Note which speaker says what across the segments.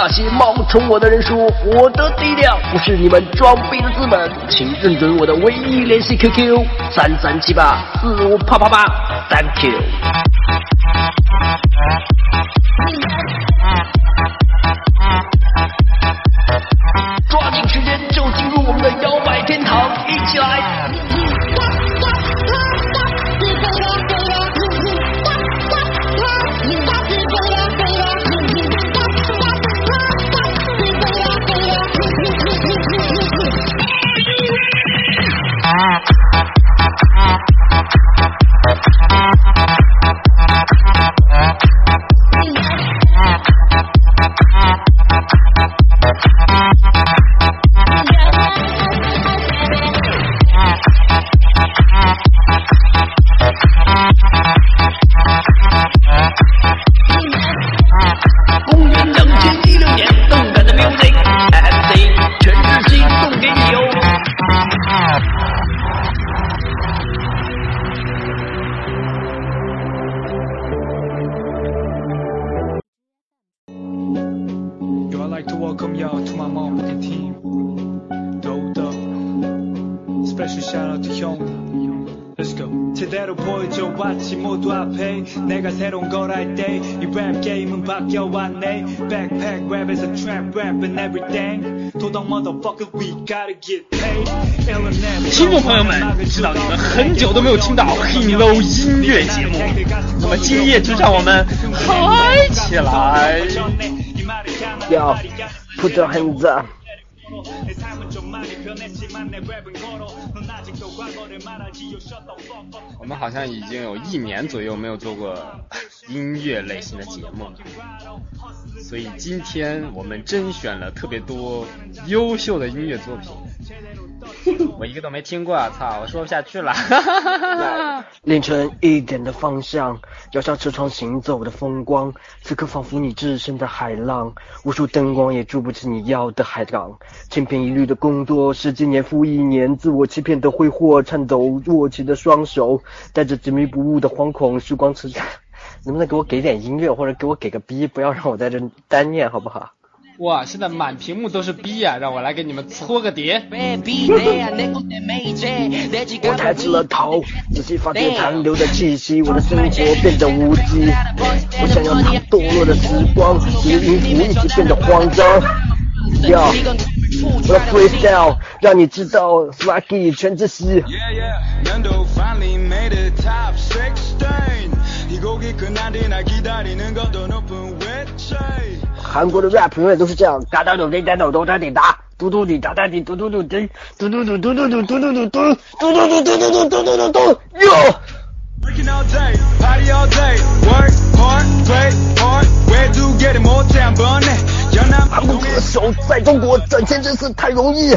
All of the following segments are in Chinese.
Speaker 1: 那些冒充我的人说，我的低调不是你们装逼的资本，请认准我的唯一联系 QQ：三三七八四五八八八，Thank you。
Speaker 2: 제대로 보여줘 왔지 모두 앞에 내가 새로운 걸 할 때 이 랩 게임은 바뀌어왔네 Backpack rap에서 trap rap and everything 도덕 motherfucker we gotta get paid
Speaker 3: 听众朋友们，知道你们很久都没有听到 Hit Low 音乐节目，那么今夜就让我们嗨起来！
Speaker 1: Yo, put your hands up.
Speaker 3: 我们好像已经有一年左右没有做过 音乐类型的节目了，所以今天我们甄选了特别多优秀的音乐作品。我一个都没听过啊！操，我说不下去了。
Speaker 1: 凌晨一点的方向，摇下车窗行走的风光，此刻仿佛你置身在海浪，无数灯光也筑不起你要的海港。千篇一律的工作，十几年复一年，自我欺骗的挥霍，颤抖握起的双手，带着执迷不悟的惶恐，时光迟。能不能给我给点音乐，或者给我给个逼，不要让我在这单念，好不好？
Speaker 3: 哇，现在满屏幕都是 B 啊！让我来给你们搓个碟。
Speaker 1: 我抬起了头，仔细发现残留的气息，我的生活变得无机。我想要它堕落的时光，随着音符一直变得慌张。要我的 freestyle 让你知道 Swaggy 全知识。韩国的 rap 永远都是这样，哒哒哒哒哒哒哒哒哒哒，嘟嘟滴哒哒滴嘟嘟嘟滴，嘟嘟嘟嘟嘟嘟嘟嘟嘟嘟嘟嘟嘟嘟嘟哟。韩国歌手在中国赚钱真是太容易。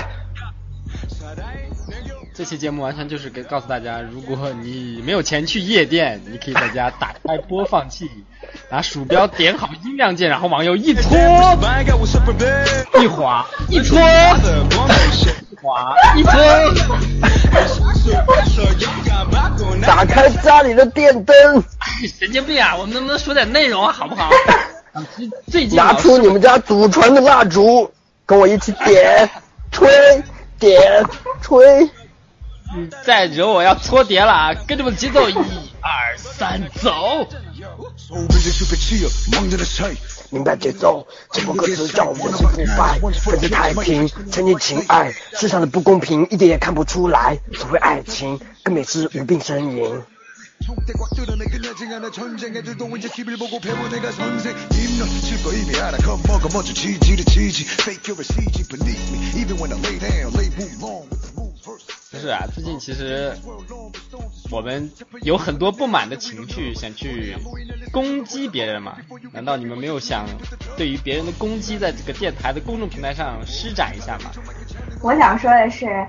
Speaker 3: 这期节目完全就是给告诉大家，如果你没有钱去夜店，你可以在家打开播放器，拿鼠标点好音量键，然后往右一拖，一滑，一拖，一滑，一拖。
Speaker 1: 打开家里的电灯，
Speaker 3: 神经病啊！我们能不能说点内容啊，好不好？最近
Speaker 1: 拿出你们家祖传的蜡烛，跟我一起点、吹、点、吹。
Speaker 3: 你再惹我要搓碟了啊！跟着我的节奏，一二三，走！
Speaker 1: 明白节奏，这首歌词叫我们是腐败，分着太平，沉溺情爱，世上的不公平一点也看不出来。所谓爱情，根本是无病呻吟。
Speaker 3: 不是啊，最近其实我们有很多不满的情绪，想去攻击别人嘛？难道你们没有想对于别人的攻击，在这个电台的公众平台上施展一下吗？
Speaker 4: 我想说的是，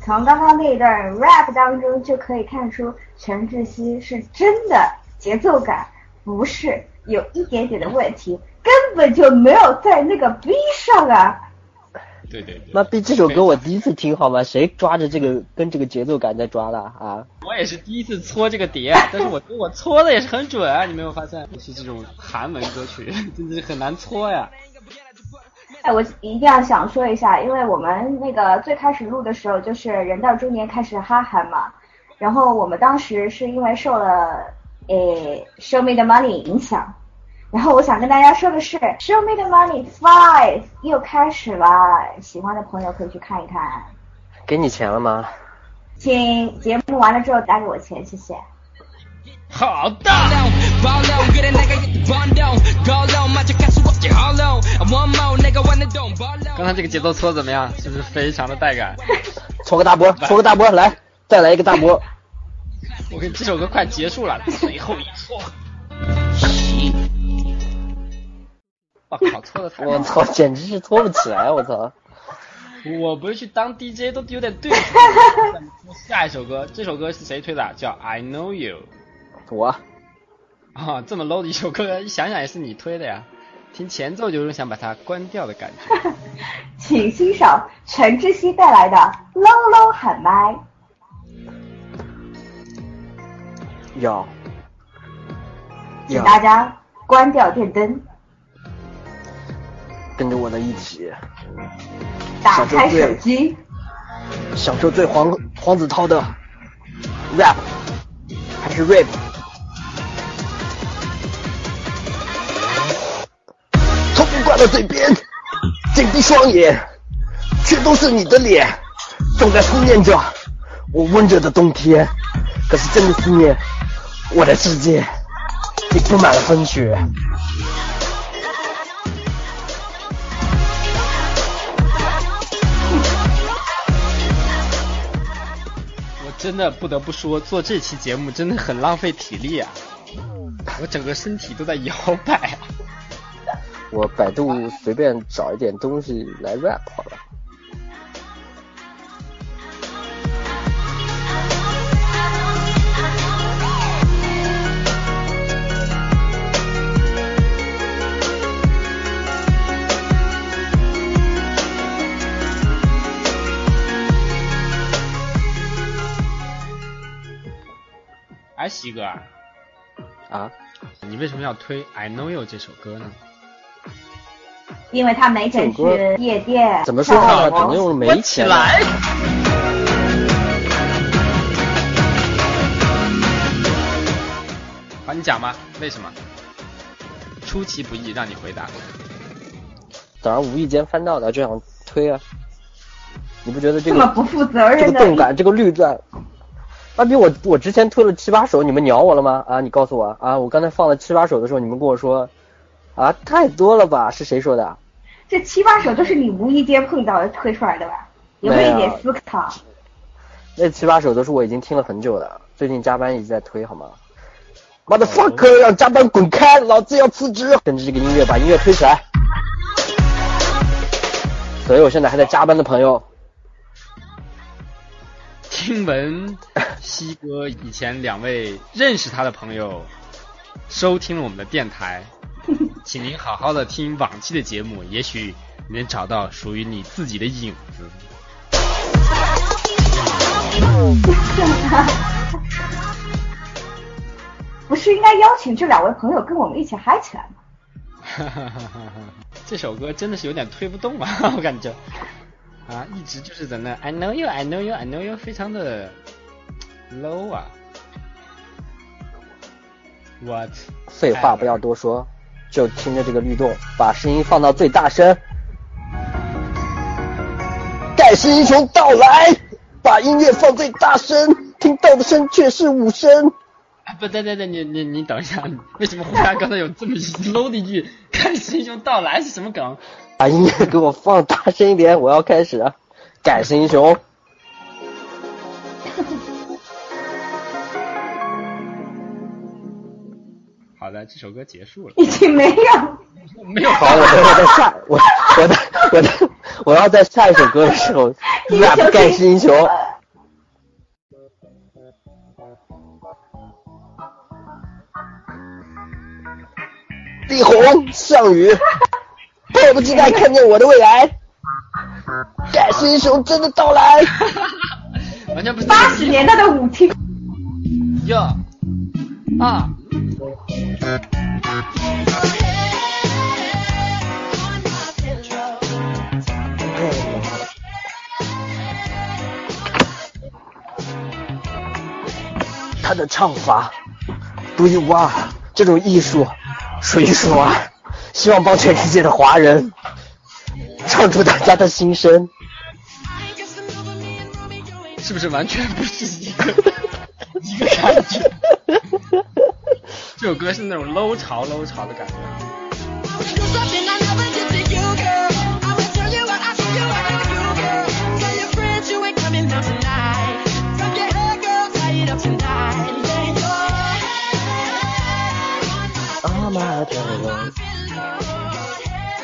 Speaker 4: 从刚刚那一段 rap 当中就可以看出，陈志希是真的节奏感不是有一点点的问题，根本就没有在那个 B 上啊。
Speaker 3: 对对对，
Speaker 1: 妈逼，这首歌我第一次听好吗？谁抓着这个跟这个节奏感在抓的啊？
Speaker 3: 我也是第一次搓这个碟，但是我我搓的也是很准啊，你没有发现？是这种韩文歌曲，真的是很难搓呀。
Speaker 4: 哎，我一定要想说一下，因为我们那个最开始录的时候，就是人到中年开始哈韩嘛，然后我们当时是因为受了诶《Show Me the Money》影响，然后我想跟大家说的是，《Show Me the Money Five》又开始了，喜欢的朋友可以去看一看。
Speaker 1: 给你钱了吗？
Speaker 4: 请节目完了之后打给我钱，谢谢。
Speaker 3: 好的。刚才这个节奏搓怎么样？是不是非常的带感？
Speaker 1: 搓个大波，搓个大波，来，再来一个大波。
Speaker 3: 我跟这首歌快结束了，最后一搓。我靠，搓的太……
Speaker 1: 我操，简直是搓不起来！我操。
Speaker 3: 我不是去当 DJ 都有点对。下一首歌，这首歌是谁推的？叫 I Know You。
Speaker 1: 我。
Speaker 3: 啊，这么 low 的一首歌，一想想也是你推的呀。听前奏就有种想把它关掉的感觉。
Speaker 4: 请欣赏陈志希带来的《Low Low 喊麦》。
Speaker 1: 有。
Speaker 4: 请大家关掉电灯。
Speaker 1: 跟着我的一起。
Speaker 4: 打开手机。
Speaker 1: 享受最黄黄子韬的 rap，还是 rap？从不挂到嘴边，紧闭双眼，却都是你的脸，总在思念着我温热的冬天。可是真的思念，我的世界已布满了风雪。
Speaker 3: 真的不得不说，做这期节目真的很浪费体力啊！我整个身体都在摇摆！
Speaker 1: 我百度随便找一点东西来 rap 好了。
Speaker 3: 哎，西哥
Speaker 1: 啊，
Speaker 3: 你为什么要推《I Know You》这首歌呢？
Speaker 4: 因为他没钱去夜店，
Speaker 1: 怎么说话只能用没钱
Speaker 3: 来。好，你讲吧，为什么？出其不意，让你回答。
Speaker 1: 早上无意间翻到的，就想推啊。你不觉得这个
Speaker 4: 这么不负责任
Speaker 1: 这个动感，这个绿钻？阿比，我我之前推了七八首，你们鸟我了吗？啊，你告诉我啊！我刚才放了七八首的时候，你们跟我说。啊，太多了吧？是谁说的？
Speaker 4: 这七八首都是你无意间碰到的推出来的吧？有没有一点思考？
Speaker 1: 那七八首都是我已经听了很久的，最近加班一直在推，好吗？妈的 fuck，让加班滚开，老子要辞职！跟着这个音乐，把音乐推起来。所以我现在还在加班的朋友，
Speaker 3: 听闻西哥以前两位认识他的朋友收听了我们的电台。请您好好的听往期的节目，也许能找到属于你自己的影子。
Speaker 4: 不是应该邀请这两位朋友跟我们一起嗨起来吗？
Speaker 3: 哈哈哈！这首歌真的是有点推不动啊，我感觉啊，一直就是在那 I know you, I know you, I know you，非常的 low 啊。What？
Speaker 1: 废话不要多说。就听着这个律动，把声音放到最大声。盖世英雄到来，把音乐放最大声，听到的声却是五声。
Speaker 3: 不对对对，你你你等一下，为什么忽然刚才有这么 low 的一句“盖世英雄到来”是什么梗？
Speaker 1: 把音乐给我放大声一点，我要开始。盖世英雄。
Speaker 3: 好的，这首歌结束了。
Speaker 4: 已经没有，
Speaker 3: 没有。
Speaker 1: 好，我我在下我我的我的我要在下一首歌的时候，rap 盖世英雄。力宏，项羽，迫不及待看见我的未来。盖世英雄真的到来。
Speaker 3: 完全不是
Speaker 4: 八十年代的舞厅，
Speaker 3: 哟啊！
Speaker 1: 他的唱法独一无二，这种艺术数一数二，希望帮全世界的华人 唱出大家的心声。
Speaker 3: 是不是完全不是一个 一个感觉？这首歌是那种 low 潮 low 潮的感觉。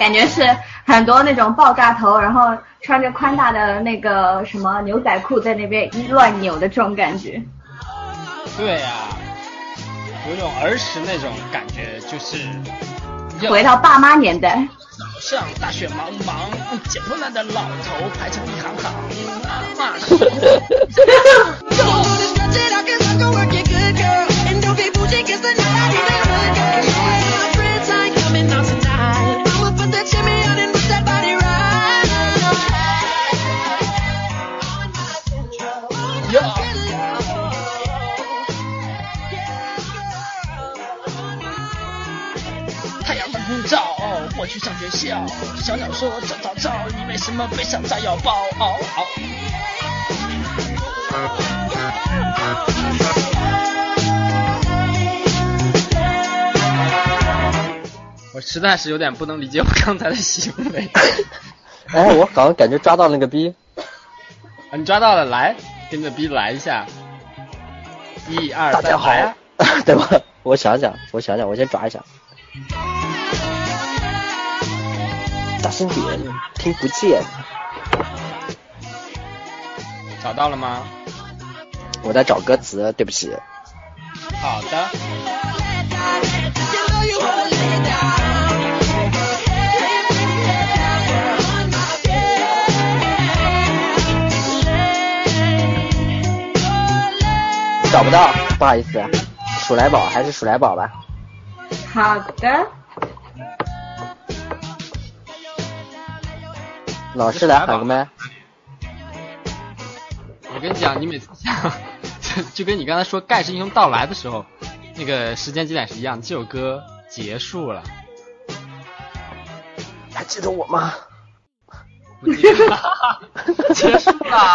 Speaker 4: 感觉是很多那种爆炸头，然后穿着宽大的那个什么牛仔裤在那边一乱扭的这种感觉。
Speaker 3: 对呀、有种儿时那种感觉，就是
Speaker 4: 回到爸妈年代，
Speaker 3: 早上大雪茫茫，捡破烂的老头排成一行行，妈妈是我去上学校。小鸟说早早早，你为什么背上炸药包？哦哦我实在是有点不能理解我刚才的行为。
Speaker 1: 哎，我好像感觉抓到那个逼。
Speaker 3: 啊，你抓到了，来，跟着逼来一下。一二三，
Speaker 1: 大家好 对吧？我想想，我想想，我先抓一下。大声点，听不见。
Speaker 3: 找到了吗？
Speaker 1: 我在找歌词，对不起。
Speaker 3: 好的。
Speaker 1: 找不到，不好意思。鼠来宝还是鼠来宝吧。
Speaker 4: 好的，
Speaker 1: 老师来喊个麦。
Speaker 3: 我跟你讲，你每次像，就就跟你刚才说《盖世英雄到来》的时候，那个时间节点是一样，这首歌结束了。
Speaker 1: 还记得我吗？
Speaker 3: 不记得 结束了。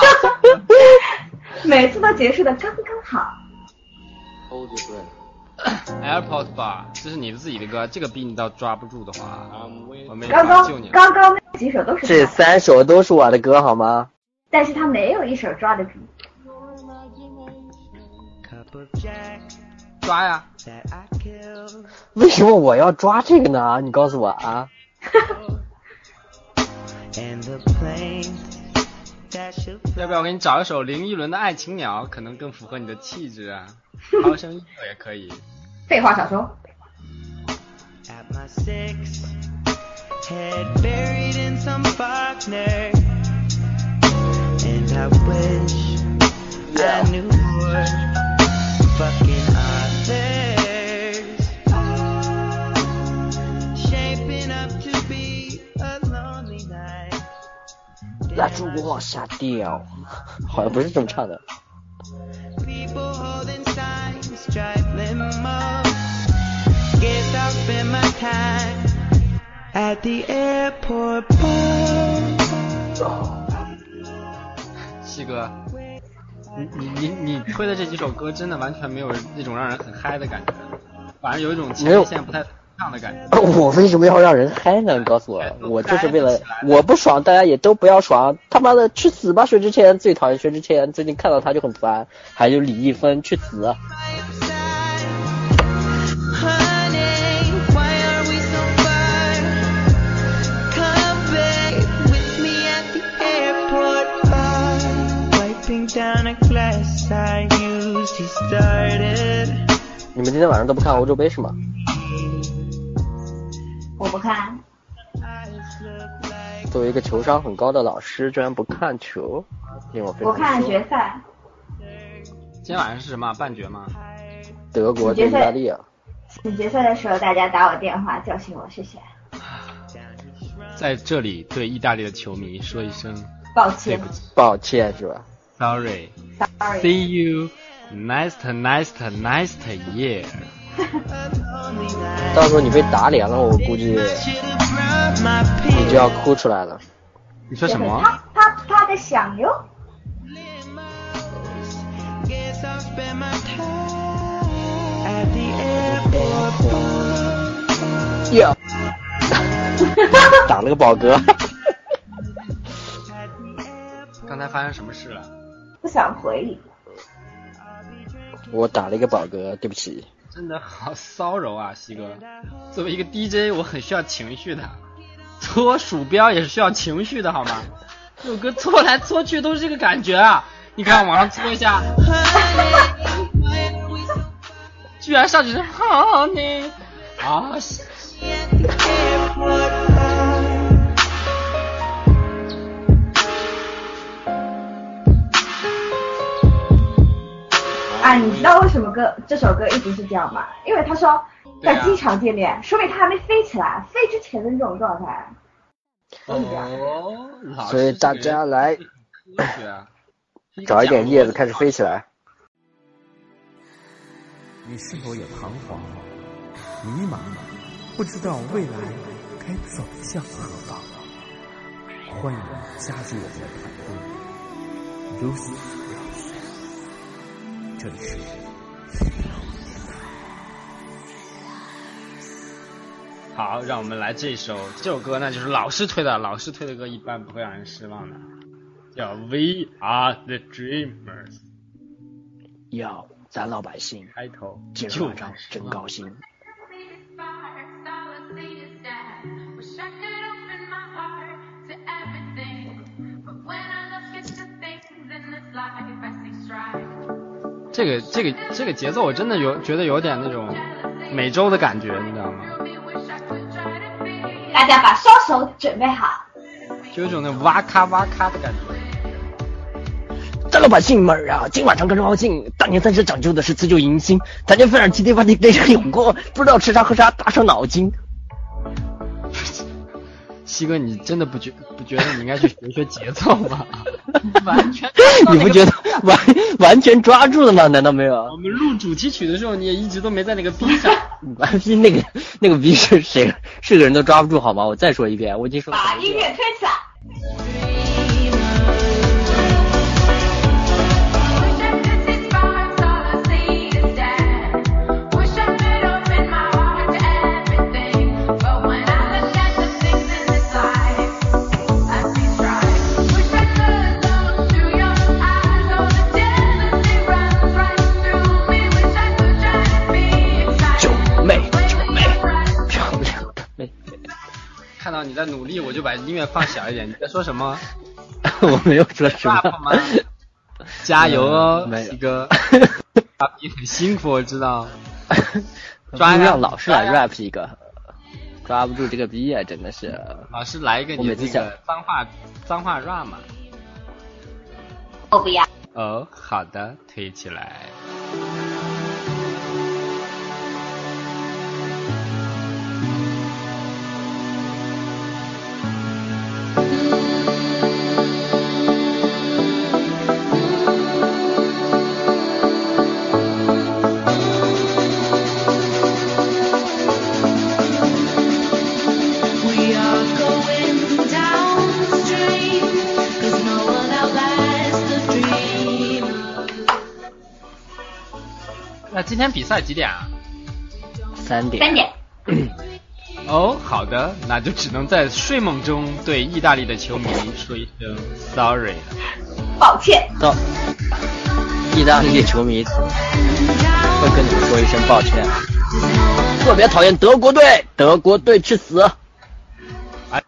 Speaker 4: 每次都结束的刚刚好。
Speaker 3: AirPod 吧，这是你的自己的歌，这个逼你倒抓不住的话，我没
Speaker 4: 刚
Speaker 3: 法救你。
Speaker 4: 刚刚刚那几首都是
Speaker 1: 这，三首都是我的歌，好吗？
Speaker 4: 但是他没有一首抓得住。
Speaker 3: 抓呀！
Speaker 1: 为什么我要抓这个呢？你告诉我啊！
Speaker 3: 要不要我给你找一首林依轮的《爱情鸟》，可能更符合你的气质啊？涛声依旧也可以。
Speaker 4: 废话少说，
Speaker 5: At my six, head buried in some Faulkner. And I wish I knew more fucking others. Shaping up to be a lonely night.
Speaker 1: 蜡烛我往下掉，好像不是这么唱的。
Speaker 5: Time at the airport bar.
Speaker 3: 西哥，你你你你推的这几首歌真的完全没有那种让人很嗨的感觉，反而有一种前列腺不太畅的感觉。
Speaker 1: 我为什么要让人嗨呢？你告诉我，我就是为了我不爽，大家也都不要爽。他妈的，去死吧！薛之谦最讨厌薛之谦，最近看到他就很烦。还有李易峰，去死！
Speaker 5: Down a glass I used, he started.
Speaker 1: 你们今天晚上都不看欧洲杯是吗？
Speaker 4: 我不看。
Speaker 1: 作为一个球商很高的老师，居然不看球，令我非常
Speaker 4: 我看决赛，
Speaker 3: 今天晚上是什么半决吗？
Speaker 1: 德国对意大利啊，
Speaker 4: 你决赛的时候大家打我电话叫醒我，谢谢，
Speaker 3: 在这里对意大利的球迷说一声
Speaker 4: 抱歉
Speaker 3: 对不起
Speaker 1: 抱歉是吧？
Speaker 3: sorry. See you next next next year.
Speaker 1: 到时候你被打脸了我估计你就要哭出来了。
Speaker 3: 你说什么？
Speaker 4: 啪啪啪的响哟。
Speaker 1: yeah 打了个饱嗝。
Speaker 3: 刚才发生什么事了？
Speaker 4: 不想回忆。
Speaker 1: 我打了一个饱嗝，对不起。
Speaker 3: 真的好骚扰啊，西哥。作为一个 DJ，我很需要情绪的，搓鼠标也是需要情绪的，好吗？这首歌搓来搓去都是这个感觉啊！你看往上搓一下，居然上去是 honey 啊！
Speaker 4: 啊，你知道为什么歌这首歌一直是这样吗？因为他说在机场见面，说明他还没飞起来，飞之前的那种状态。
Speaker 1: 所以大家来
Speaker 3: 啊，
Speaker 1: 找一点叶子开始飞起来。
Speaker 6: 你是否也彷徨、迷茫，不知道未来该走向何方？欢迎加入我们的团队，Lucy
Speaker 3: 好，让我们来这首这首歌那，就是老师推的，老师推的歌一般不会让人失望的，叫《We Are the Dreamers》，
Speaker 1: 要咱老百姓
Speaker 3: 开头
Speaker 1: 今晚上真高兴。
Speaker 3: 这个这个这个节奏，我真的有觉得有点那种美洲的感觉，你知道吗
Speaker 4: 大家把双手准备好，
Speaker 3: 就有一种那哇咔哇咔的感觉。
Speaker 1: 大老百姓们儿啊，今晚上真高兴。大年三十讲究的是辞旧迎新，大年份上七天八天这上有过，不知道吃啥喝啥，打伤脑筋。
Speaker 3: 西哥，你真的不觉不觉得你应该去学学节奏吗？完全
Speaker 1: 你不觉得 完完全抓住了吗？难道没有
Speaker 3: 我？们录主题曲的时候，你也一直都没在那个 B 上。
Speaker 1: 完逼那个那个逼是谁？是个人都抓不住好吗？我再说一遍，我已经说了
Speaker 4: 把音乐推起来。
Speaker 3: 在努力，我就把音乐放小一点。你在说什么
Speaker 1: 我没有说什么。
Speaker 3: 加油哦，
Speaker 1: 没有
Speaker 3: 西哥，阿比很辛苦，我知道。
Speaker 1: 不
Speaker 3: 抓呀
Speaker 1: 让老师来 rap 一个，抓不住这个逼啊，真的是。
Speaker 3: 老师来一个你的那
Speaker 1: 我每次想
Speaker 3: 个脏话脏话 rap 嘛。
Speaker 4: 我不要。
Speaker 3: 哦，好的，推起来。今天比赛几点啊？
Speaker 1: 三点。
Speaker 4: 三点。
Speaker 3: 哦，好的，那就只能在睡梦中对意大利的球迷说一声 sorry 了。
Speaker 4: 抱歉。
Speaker 1: 到意大利球迷会跟你们说一声抱歉。特别讨厌德国队，德国队去死！
Speaker 3: 哎，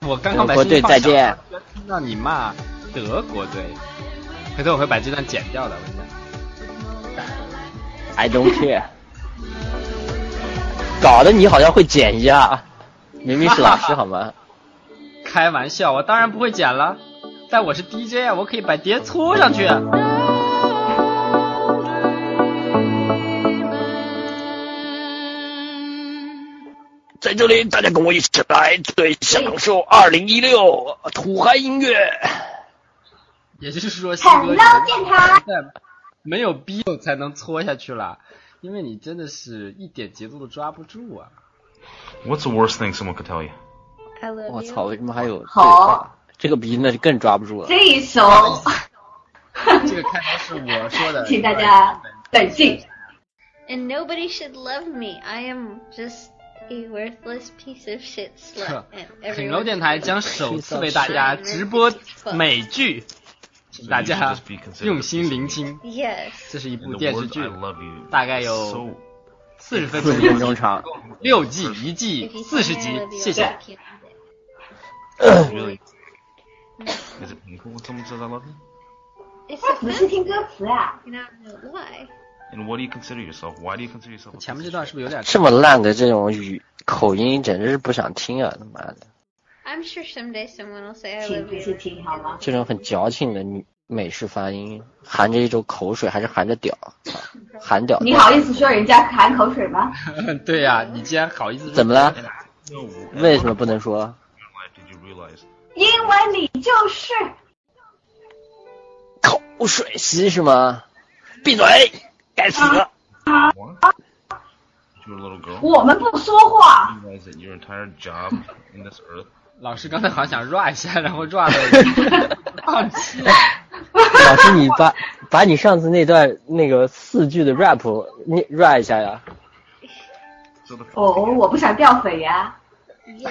Speaker 3: 我刚刚把
Speaker 1: 德国队再见
Speaker 3: 了居然听到你骂德国队，回头我会把这段剪掉的，我跟你讲。
Speaker 1: I don't care。搞得你好像会剪一下，明明是老师好吗？
Speaker 3: 开玩笑，我当然不会剪了。但我是 DJ 啊，我可以把碟搓上去。
Speaker 1: 在这里，大家跟我一起来最享受二零一六土嗨音乐。
Speaker 3: 也就是说，西哥
Speaker 4: Hello 电台
Speaker 3: 在没有逼我才能搓下去了，因为你真的是一点节奏都抓不住啊。
Speaker 7: What's the worst thing someone could tell you?
Speaker 8: 我操，为什么还有对
Speaker 4: 好
Speaker 8: 话？这个逼那就更抓不住了。
Speaker 4: 这一首，
Speaker 3: 这个开头是我说的，
Speaker 4: 请大家冷静。
Speaker 9: And nobody should love me. I am just a worthless piece of shit slut. Everyone
Speaker 3: 楼电台将首次为大家直播美剧，请大家用心聆听。
Speaker 9: Yes.
Speaker 3: 这是一部电视剧大概有四十分
Speaker 8: 四十分钟长，
Speaker 3: 六季，一季四十集谢谢。
Speaker 4: 仔细听歌词啊
Speaker 9: why?
Speaker 7: And what do you consider yourself? Why do you consider yourself?
Speaker 3: 前面这段是不是有点
Speaker 8: 这么烂的这种语口音，简直是不想听啊！他妈的，
Speaker 9: I'm sure someday someone will say I'm
Speaker 4: busy. 好吗？
Speaker 8: 这种很矫情的美式发音，含着一种口水，还是含着屌。含屌。
Speaker 4: 你好意思说人家含口水吗？
Speaker 3: 对呀，你既然好意思。
Speaker 8: 怎么了？为什么不能说？
Speaker 4: 因为你就是。
Speaker 8: 口水吸是吗？闭嘴。该死。
Speaker 4: 我们不说话。
Speaker 3: 老师刚才好像想 rap 一下，然后 rap 了放弃。
Speaker 8: 老师，你把把你上次那段那个四句的 rap 你 rap 一下呀
Speaker 4: 哦，我不想掉粉呀。
Speaker 9: Yes.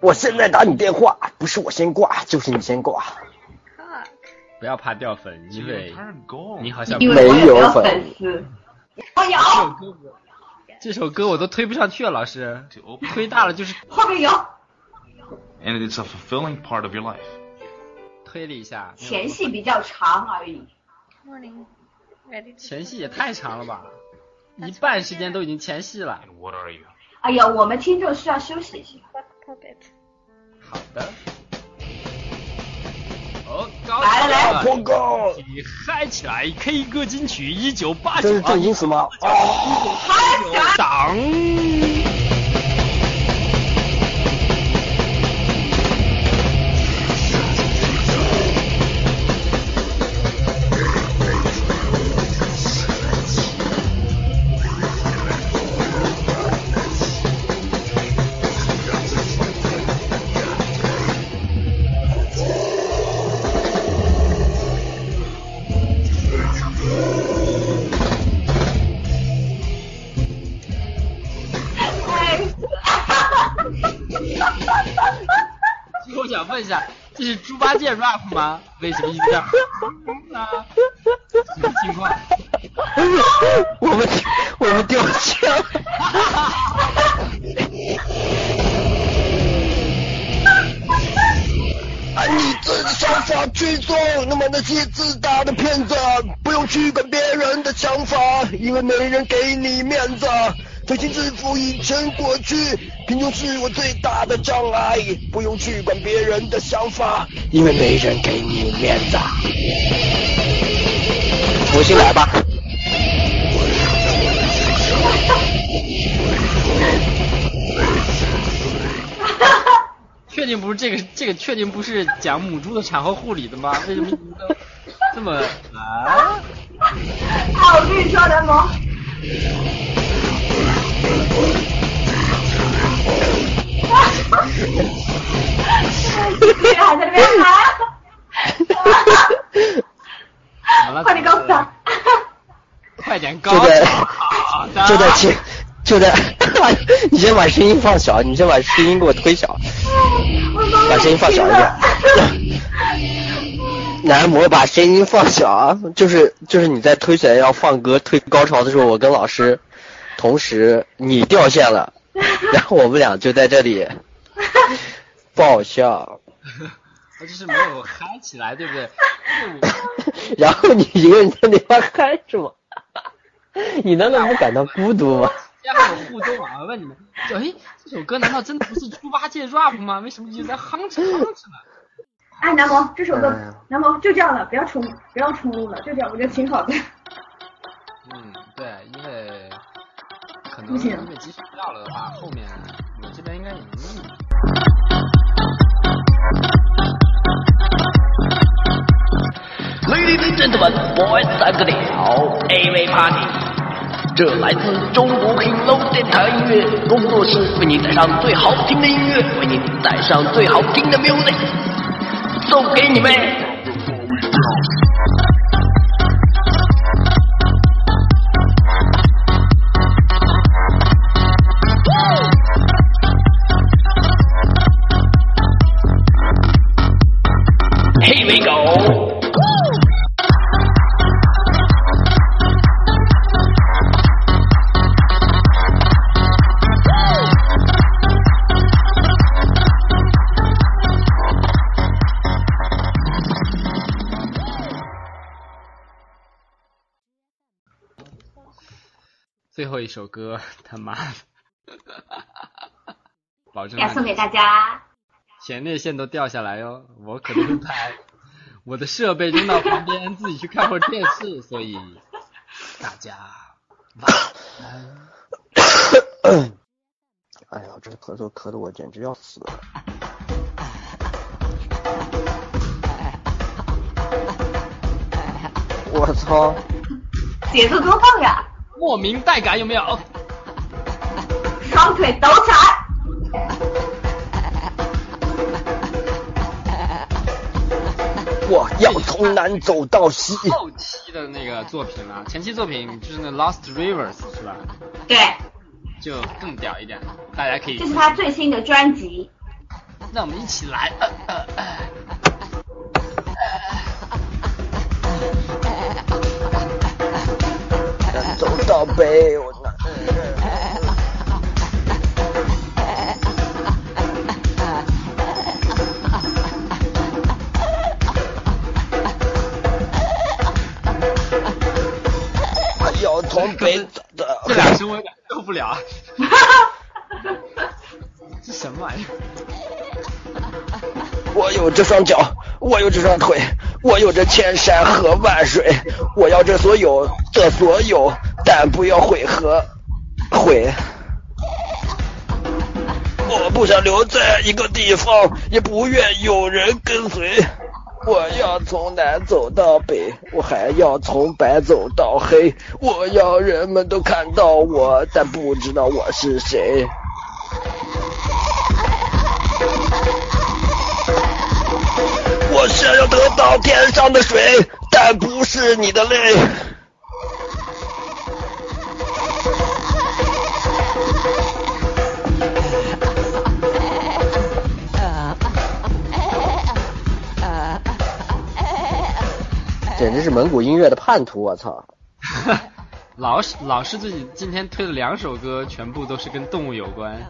Speaker 1: 我现在打你电话，不是我先挂，就是你先挂。
Speaker 3: 不要怕掉粉，因为你好像
Speaker 4: 没有
Speaker 8: 粉
Speaker 4: 粉丝。我有，
Speaker 3: 首歌我这首歌我都推不上去了，老师推大了就是
Speaker 4: 后面有
Speaker 7: and it's a fulfilling part of your life.
Speaker 3: 推理一下，
Speaker 4: 前戏比较长而已。
Speaker 9: Morning. Ready
Speaker 3: 前戏也太长了吧，一半时间都已经前戏了。
Speaker 7: And what are you?
Speaker 4: 哎呀，我们听众需要休息一下。
Speaker 3: 好的。哦，高
Speaker 4: 来来来
Speaker 3: 潮了
Speaker 1: 报告，
Speaker 3: 你嗨起来！K 歌金曲一九八九
Speaker 1: 这是正经死吗？哦，
Speaker 3: 党。其 rap 吗？为什么一直在 啊？什么情况？
Speaker 8: 我们我们掉枪。
Speaker 1: 按 你自己的想法去做，那么那些自大的骗子，不用去管别人的想法，因为没人给你面子。推心置腹已成过去，贫穷是我最大的障碍，不用去管别人的想法，因为没人给你面子。
Speaker 8: 重新来吧。
Speaker 3: 确定不是这个？这个确定不是讲母猪的产后护理的吗？为什么这么啊？
Speaker 4: 啊，我跟你说，人萌，你还在那边喊，
Speaker 3: 怎么了？
Speaker 4: 快点告诉他，
Speaker 3: 快点高
Speaker 8: 就在
Speaker 3: 好的
Speaker 8: 就在前就在，你先把声音放小，你先把声音给我推小，把声音放小一点。男模把声音放小啊，就是就是你在推起来要放歌推高潮的时候，我跟老师同时你掉线了，然后我们俩就在这里爆笑，
Speaker 3: 我就是没有嗨起来，对不对？
Speaker 8: 然后你一个人在那边嗨是吗？你难道不感到孤独吗？
Speaker 3: 天还有互动啊！我问你们，就哎，这首歌难道真的不是猪八戒 rap 吗？为什么一直在哼哧哼哧呢？
Speaker 4: 哎，南萌，这首歌
Speaker 1: 哎，
Speaker 4: 南萌就这样了，不要重不要重录了，就这样，我觉得挺好的。
Speaker 3: 嗯，对，因为可能因为即使掉了的话，后面我这边应该也能录。
Speaker 10: Ladies and gentlemen, boys and girls, AV Party，这来自中国 King Low 电台音乐工作室，为你带上最好听的音乐，为你带上最好听的 music，送给你们。
Speaker 3: 后一首歌，他妈的，保证
Speaker 4: 要送给大家。
Speaker 3: 前列腺都掉下来哟！我可不会拍，我的设备扔到旁边，自己去看会儿电视，所以大家晚安。
Speaker 1: 哎呀，这咳嗽咳的我简直要死了。我操！
Speaker 4: 节奏多棒呀！
Speaker 3: 莫名带感有没有？
Speaker 4: 双腿抖起来。
Speaker 1: 我要从南走到西。
Speaker 3: 后期的那个作品啊，前期作品就是那 Lost Rivers 是吧？
Speaker 4: 对，
Speaker 3: 就更屌一点，大家可以
Speaker 4: 这是他最新的专辑。
Speaker 3: 那我们一起来。呃呃呃
Speaker 1: 南走到北，我南。我要从北走到
Speaker 3: 这俩声我有点受不了。这什么玩意儿？
Speaker 1: 我有这双脚，我有这双腿，我有这千山和万水，我要这所有的所有，但不要悔和悔。我不想留在一个地方，也不愿有人跟随。我要从南走到北，我还要从白走到黑。我要人们都看到我，但不知道我是谁。我想要得到天上的水，但不是你的泪。简直是蒙古音乐的叛徒！我操！
Speaker 3: 老是老师自己今天推了两首歌，全部都是跟动物有关，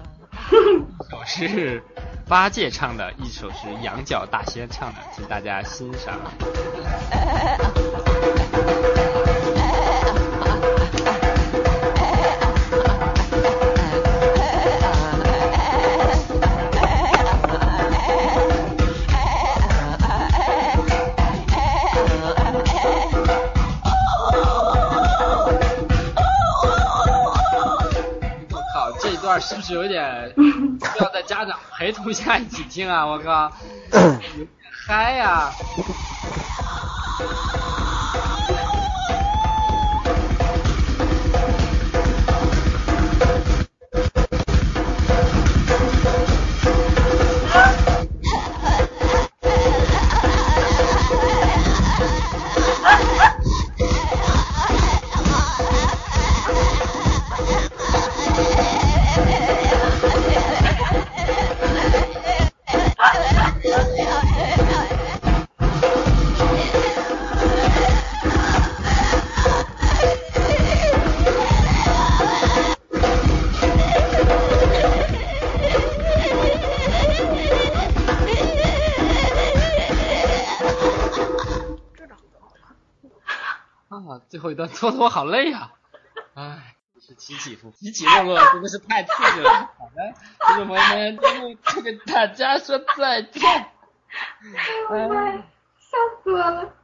Speaker 3: 一首是八戒唱的，一首是羊角大仙唱的，请大家欣赏。段是不是有点 需要在家长陪同下一起听啊？我靠，有点嗨呀、啊！搓搓好累呀、唉。是起起伏，起起落落，真的是太刺激了。好的，听众朋友们，节目就跟大家说再见。
Speaker 4: 哎呀，我的妈呀，笑死我了。